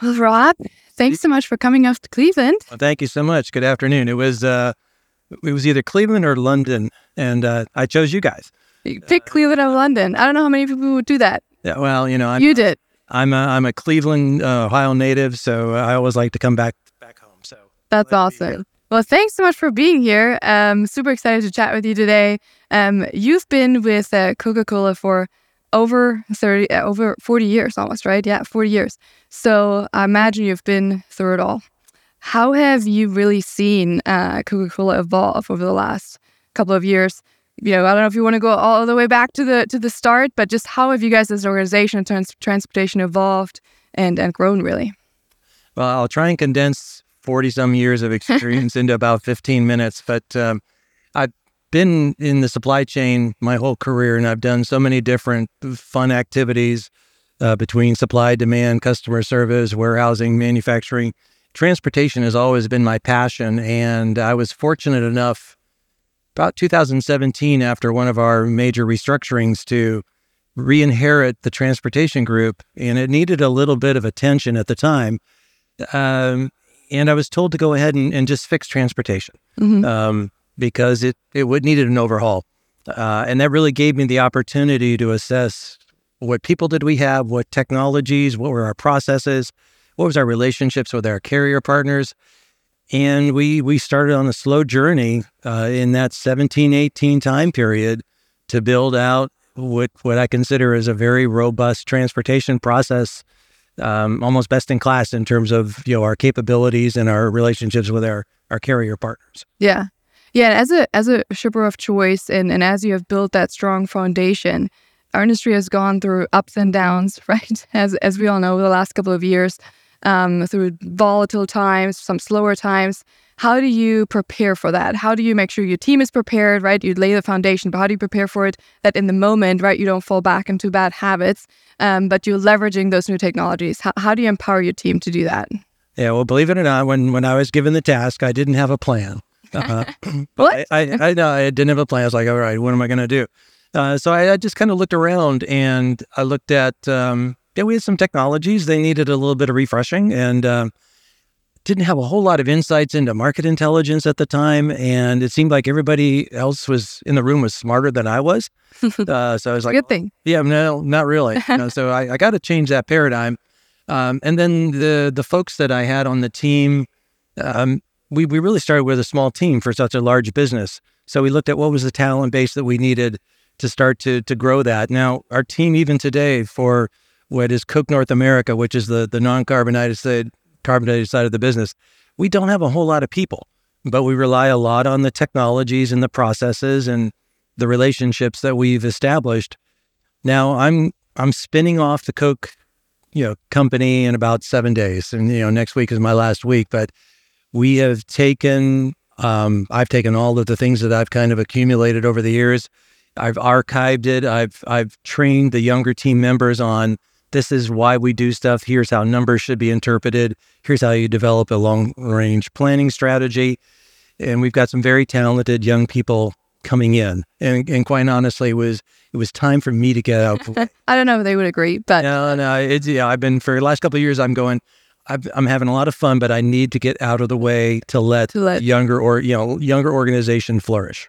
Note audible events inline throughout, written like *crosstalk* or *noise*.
Well, Rob, thanks so much for coming up to Cleveland. Well, thank you so much. Good afternoon. It was uh, it was either Cleveland or London, and uh, I chose you guys. You pick Cleveland or London. I don't know how many people would do that. Yeah, well, you know, I'm you did. I'm a, I'm a Cleveland, uh, Ohio native, so I always like to come back back home. So That's glad to be awesome. Well, thanks so much for being here. Um, super excited to chat with you today. Um, you've been with uh, Coca-Cola for over 30, uh, over 40 years almost, right? Yeah, 40 years. So I imagine you've been through it all. How have you really seen uh, Coca-Cola evolve over the last couple of years? You know, I don't know if you want to go all the way back to the to the start, but just how have you guys as an organization, trans- transportation evolved and and grown really? Well, I'll try and condense 40 some years of *laughs* experience into about 15 minutes, but um, been in the supply chain my whole career and I've done so many different fun activities uh, between supply, demand, customer service, warehousing, manufacturing. Transportation has always been my passion. And I was fortunate enough about 2017, after one of our major restructurings, to re inherit the transportation group. And it needed a little bit of attention at the time. Um, and I was told to go ahead and, and just fix transportation Mhm. um, because it, it would needed an overhaul. Uh, and that really gave me the opportunity to assess what people did we have, what technologies, what were our processes, what was our relationships with our carrier partners. And we we started on a slow journey uh, in that 17, 18 time period to build out what what I consider as a very robust transportation process, um, almost best in class in terms of you know our capabilities and our relationships with our our carrier partners. Yeah. Yeah. As a as a shipper of choice and, and as you have built that strong foundation, our industry has gone through ups and downs, *laughs* right? As as we all know, over the last couple of years, um, through volatile times, some slower times. How do you prepare for that? How do you make sure your team is prepared, right? You lay the foundation, but how do you prepare for it that in the moment, right, you don't fall back into bad habits, um, but you're leveraging those new technologies? How, how do you empower your team to do that? Yeah, well, believe it or not, when when I was given the task, I didn't have a plan. *laughs* Uh, What? I, I, I know I didn't have a plan. I was like, all right, what am I going to do? Uh, so I, I just kind of looked around and I looked at, um, yeah, we had some technologies. They needed a little bit of refreshing and um, didn't have a whole lot of insights into market intelligence at the time. And it seemed like everybody else was in the room was smarter than I was. *laughs* Uh, so I was like, Good thing. yeah, no, not really. So I, I got to change that paradigm. Um, and then the the folks that I had on the team, um, we we really started with a small team for such a large business. So we looked at what was the talent base that we needed to start to to grow that. Now our team, even today, for what is Coke North America, which is the the non carbonated side carbonated side of the business, we don't have a whole lot of people, but we rely a lot on the technologies and the processes and the relationships that we've established. Now I'm I'm spinning off the Coke, you know, company in about seven days, and you know next week is my last week. But we have taken, um, I've taken all of the things that I've kind of accumulated over the years. I've archived it. I've I've trained the younger team members on this is why we do stuff. Here's how numbers should be interpreted. Here's how you develop a long range planning strategy. And we've got some very talented young people coming in. And, and quite honestly, it was it was time for me to get out. *laughs* I don't know if they would agree, but no, no, it's yeah. I've been for the last couple of years. I'm going. I've, I'm having a lot of fun, but I need to get out of the way to let, To let- younger or you know younger organization flourish.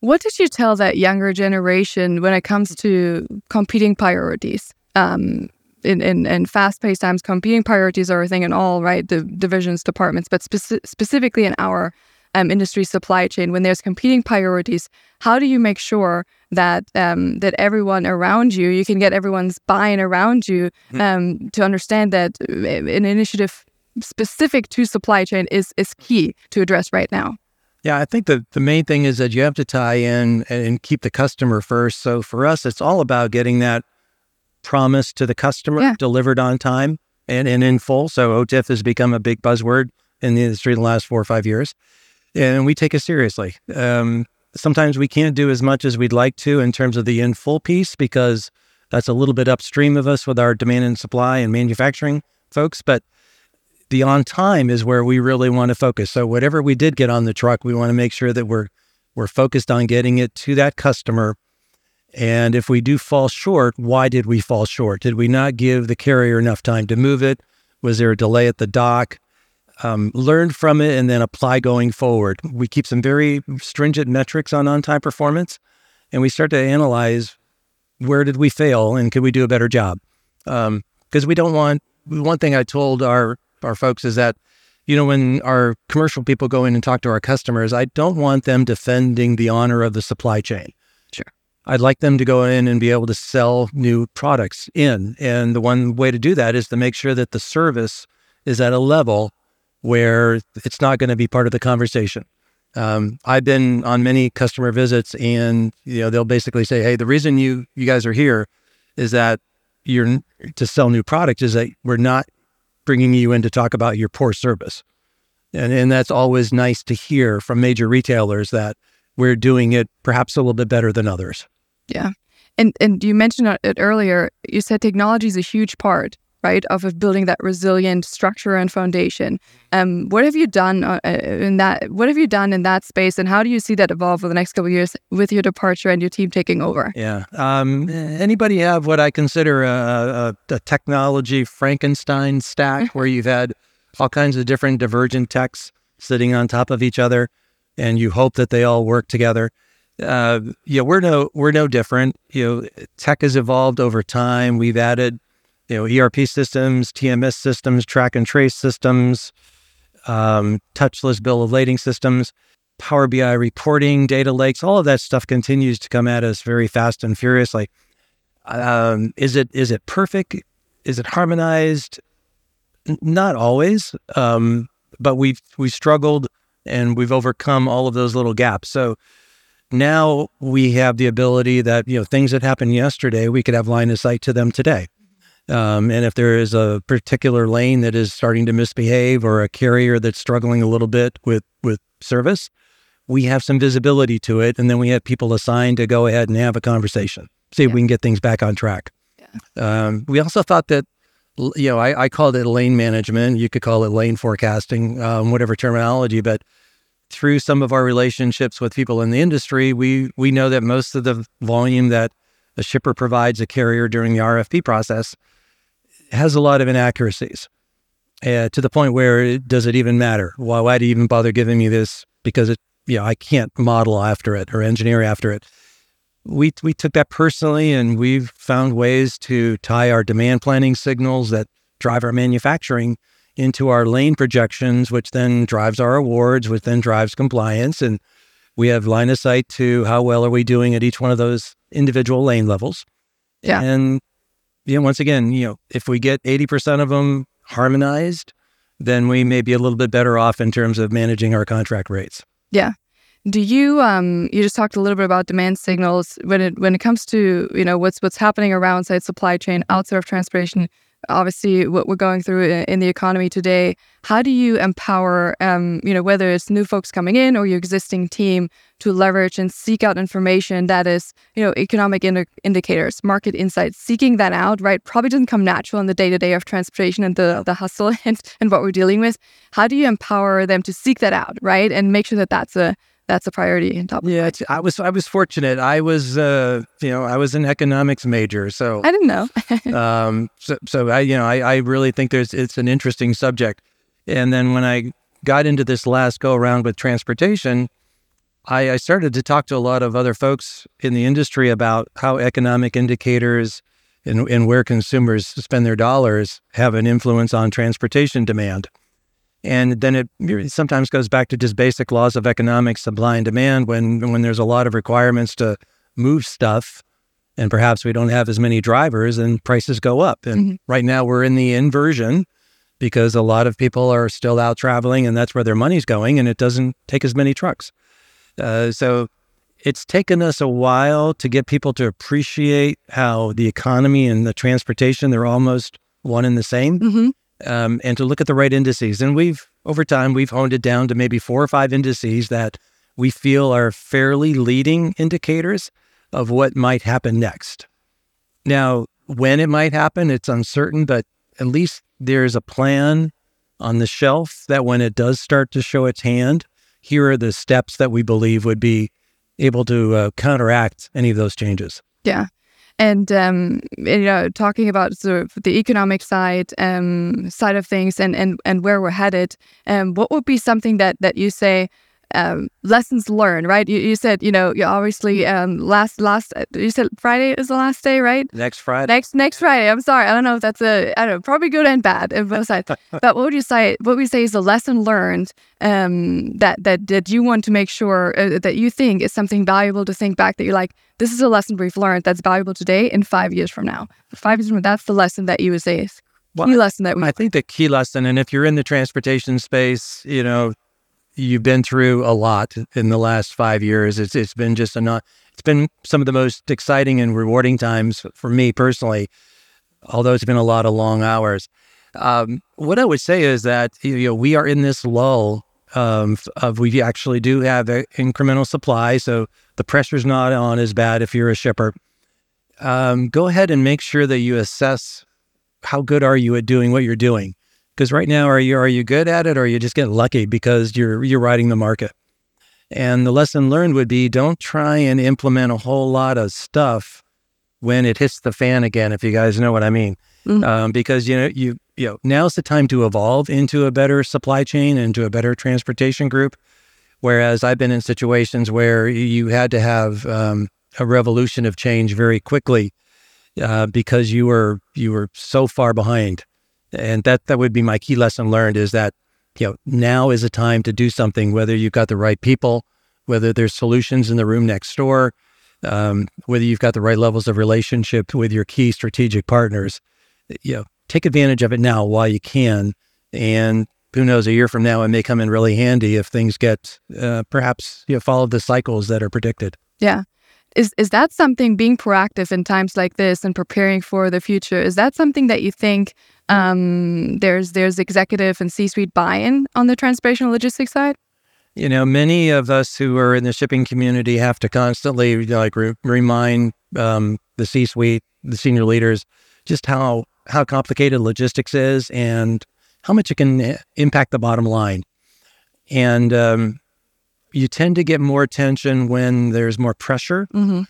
What did you tell that younger generation when it comes to competing priorities? Um, in, in, in fast-paced times, competing priorities are a thing in all right the divisions, departments, but speci- specifically in our um, industry supply chain, when there's competing priorities, how do you make sure that um, that everyone around you, you can get everyone's buy-in around you um, to understand that uh, an initiative specific to supply chain is is key to address right now. Yeah, I think the, the main thing is that you have to tie in and, and keep the customer first. So for us, it's all about getting that promise to the customer Yeah. delivered on time and, and in full. So OTIF has become a big buzzword in the industry in the last four or five years. And we take it seriously. Um, sometimes we can't do as much as we'd like to in terms of the in full piece because that's a little bit upstream of us with our demand and supply and manufacturing folks. But the on time is where we really want to focus. So whatever we did get on the truck, we want to make sure that we're we're focused on getting it to that customer. And if we do fall short, why did we fall short? Did we not give the carrier enough time to move it? Was there a delay at the dock? Um, learn from it and then apply going forward. We keep some very stringent metrics on on time performance, and we start to analyze where did we fail and could we do a better job? Because um, we don't want. One thing I told our our folks is that you know, when our commercial people go in and talk to our customers, I don't want them defending the honor of the supply chain. Sure. I'd like them to go in and be able to sell new products in. And the one way to do that is to make sure that the service is at a level where it's not going to be part of the conversation. Um, I've been on many customer visits, and you know they'll basically say, "Hey, the reason you you guys are here is that you're to sell new product is that we're not bringing you in to talk about your poor service. And, and that's always nice to hear from major retailers that we're doing it perhaps a little bit better than others. Yeah. And, and you mentioned it earlier. You said technology is a huge part right, of, building that resilient structure and foundation. Um, what have you done uh, uh, in that? What have you done in that space, and how do you see that evolve for the next couple years with your departure and your team taking over? Yeah. Um, anybody have what I consider a, a, a technology Frankenstein stack, where you've had all kinds of different divergent techs sitting on top of each other, and you hope that they all work together. Uh, yeah, we're no we're no different. You know, tech has evolved over time. We've added you know, ERP systems, TMS systems, track and trace systems, um, touchless bill of lading systems, Power BI reporting, data lakes, all of that stuff continues to come at us very fast and furious. Like, um, is it is it perfect? Is it harmonized? N- not always, um, but we've we struggled and we've overcome all of those little gaps. So now we have the ability that you know things that happened yesterday, we could have line of sight to them today. Um, and if there is a particular lane that is starting to misbehave or a carrier that's struggling a little bit with, with service, we have some visibility to it. And then we have people assigned to go ahead and have a conversation, see yeah. if we can get things back on track. Yeah. Um, we also thought that, you know, I, I called it lane management. You could call it lane forecasting, um, whatever terminology, but through some of our relationships with people in the industry, we we know that most of the volume that a shipper provides a carrier during the RFP process has a lot of inaccuracies uh, to the point where it, does it even matter? Why, why do you even bother giving me this? Because it, you know, I can't model after it or engineer after it. We, we took that personally and we've found ways to tie our demand planning signals that drive our manufacturing into our lane projections, which then drives our awards, which then drives compliance. And we have line of sight to how well are we doing at each one of those individual lane levels. Yeah. And you know, once again, you know, if we get 80% of them harmonized, then we may be a little bit better off in terms of managing our contract rates. Yeah. Do you um you just talked a little bit about demand signals when it when it comes to, you know, what's what's happening around say supply chain outside of transportation obviously what we're going through in the economy today how do you empower um, you know whether it's new folks coming in or your existing team to leverage and seek out information that is you know economic ind- indicators market insights seeking that out right? Probably doesn't come natural in the day-to-day of transportation and the, the hustle *laughs* and, and what we're dealing with. How do you empower them to seek that out right? And make sure that that's a that's a priority in top. Yeah, I was I was fortunate. I was uh, you know I was an economics major, so I didn't know. *laughs* um, so so I you know I, I really think there's it's an interesting subject. And then when I got into this last go around with transportation, I, I started to talk to a lot of other folks in the industry about how economic indicators and, and where consumers spend their dollars have an influence on transportation demand. And then it sometimes goes back to just basic laws of economics, supply and demand. When when there's a lot of requirements to move stuff, and perhaps we don't have as many drivers, and prices go up. And mm-hmm. right now we're in the inversion because a lot of people are still out traveling, and that's where their money's going, and it doesn't take as many trucks. Uh, so it's taken us a while to get people to appreciate how the economy and the transportation they're almost one and the same. Mm-hmm um, and to look at the right indices. And we've, over time, we've honed it down to maybe four or five indices that we feel are fairly leading indicators of what might happen next. Now, when it might happen, it's uncertain, but at least there's a plan on the shelf that when it does start to show its hand, here are the steps that we believe would be able to uh, counteract any of those changes. Yeah. And um, you know talking about sort of the economic side um, side of things and, and and where we're headed um, what would be something that that you say um, lessons learned, right? You, you said, you know, you obviously um, last last you said Friday is the last day, right? Next Friday. Next next Friday. I'm sorry, I don't know if that's a I don't know, probably good and bad in both sides. *laughs* but what would you say? What would you say is the lesson learned um, that that that you want to make sure uh, that you think is something valuable to think back that you're like, this is a lesson we've learned that's valuable today and five years from now. Five years from now, that's the lesson that you would say is Well, key lesson that we. I think the key lesson, and if you're in the transportation space, you know, you've been through a lot in the last five years. It's it's been just a not. It's been some of the most exciting and rewarding times for me personally. Although it's been a lot of long hours. Um, what I would say is that you know we are in this lull um, of we actually do have incremental supply, so the pressure's not on as bad if you're a shipper. Um, go ahead and make sure that you assess how good are you at doing what you're doing because right now, are you are you good at it, or are you just getting lucky because you're you're riding the market? And the lesson learned would be don't try and implement a whole lot of stuff when it hits the fan again. If you guys know what I mean, Mhm. um, because you know you you know now's the time to evolve into a better supply chain, into a better transportation group. Whereas I've been in situations where you had to have um, a revolution of change very quickly uh, because you were you were so far behind and that that would be my key lesson learned is that you know now is a time to do something whether you've got the right people whether there's solutions in the room next door um, whether you've got the right levels of relationship with your key strategic partners. You know take advantage of it now while you can. And who knows a year from now it may come in really handy if things get uh, perhaps you know follow the cycles that are predicted. Yeah. Is is that something being proactive in times like this and preparing for the future? Is that something that you think um, there's there's executive and C-suite buy-in on the transportation logistics side? You know, many of us who are in the shipping community have to constantly like re- remind um, the C-suite, the senior leaders, just how how complicated logistics is and how much it can impact the bottom line. And um, you tend to get more attention when there's more pressure, Mm-hmm.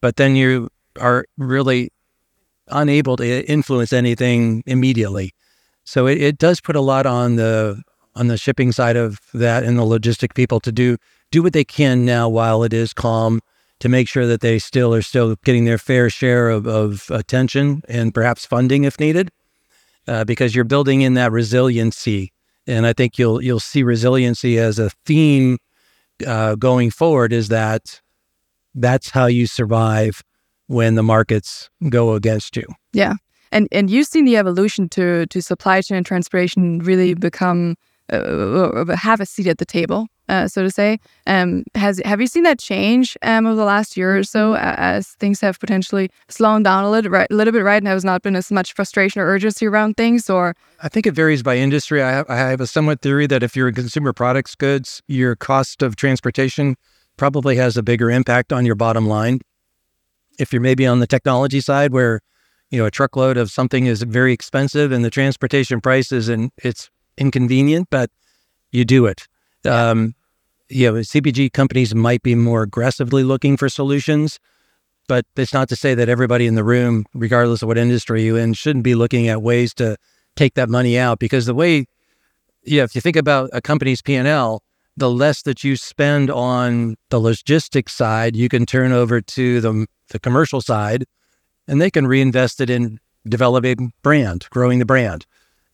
but then you are really unable to influence anything immediately. So it, it does put a lot on the on the shipping side of that and the logistic people to do do what they can now while it is calm to make sure that they still are still getting their fair share of, of attention and perhaps funding if needed, uh, because you're building in that resiliency. And I think you'll you'll see resiliency as a theme uh, going forward. Is that that's how you survive when the markets go against you. Yeah. And and you've seen the evolution to to supply chain and transportation really become uh, have a seat at the table, uh, so to say. Um, has have you seen that change um, over the last year or so a- as things have potentially slowed down a little, right, a little bit, right? And there has not been as much frustration or urgency around things, or I think it varies by industry. I have, I have a somewhat theory that if you're in consumer products goods, your cost of transportation probably has a bigger impact on your bottom line. If you're maybe on the technology side where, you know, a truckload of something is very expensive and the transportation price is and it's inconvenient, but you do it. Um, you know, CPG companies might be more aggressively looking for solutions, but it's not to say that everybody in the room, regardless of what industry you're in, shouldn't be looking at ways to take that money out because the way yeah if you think about a company's p&l the less that you spend on the logistics side you can turn over to the, the commercial side and they can reinvest it in developing brand growing the brand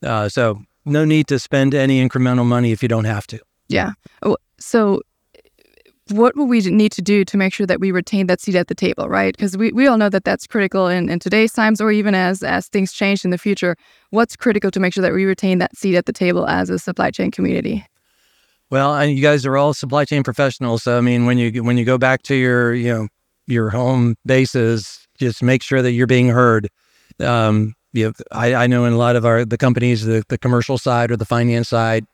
uh, so no need to spend any incremental money if you don't have to Yeah. So, what will we need to do to make sure that we retain that seat at the table, right? Because we, we all know that that's critical in, in today's times, or even as as things change in the future. What's critical to make sure that we retain that seat at the table as a supply chain community? Well, and you guys are all supply chain professionals. So I mean, when you when you go back to your you know your home bases, just make sure that you're being heard. Um, you know, I, I know in a lot of our the companies, the, the commercial side or the finance side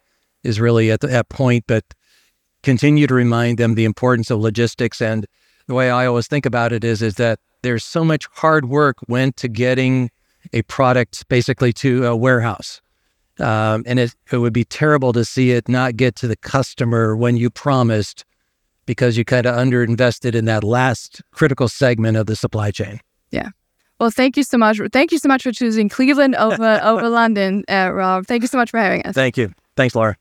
is really at the, that point, but continue to remind them the importance of logistics. And the way I always think about it is is that there's so much hard work went to getting a product basically to a warehouse. Um, and it, it would be terrible to see it not get to the customer when you promised because you kind of underinvested in that last critical segment of the supply chain. Yeah. Well, thank you so much. Thank you so much for choosing Cleveland over over *laughs* London, uh, Rob. Thank you so much for having us. Thank you. Thanks, Laura.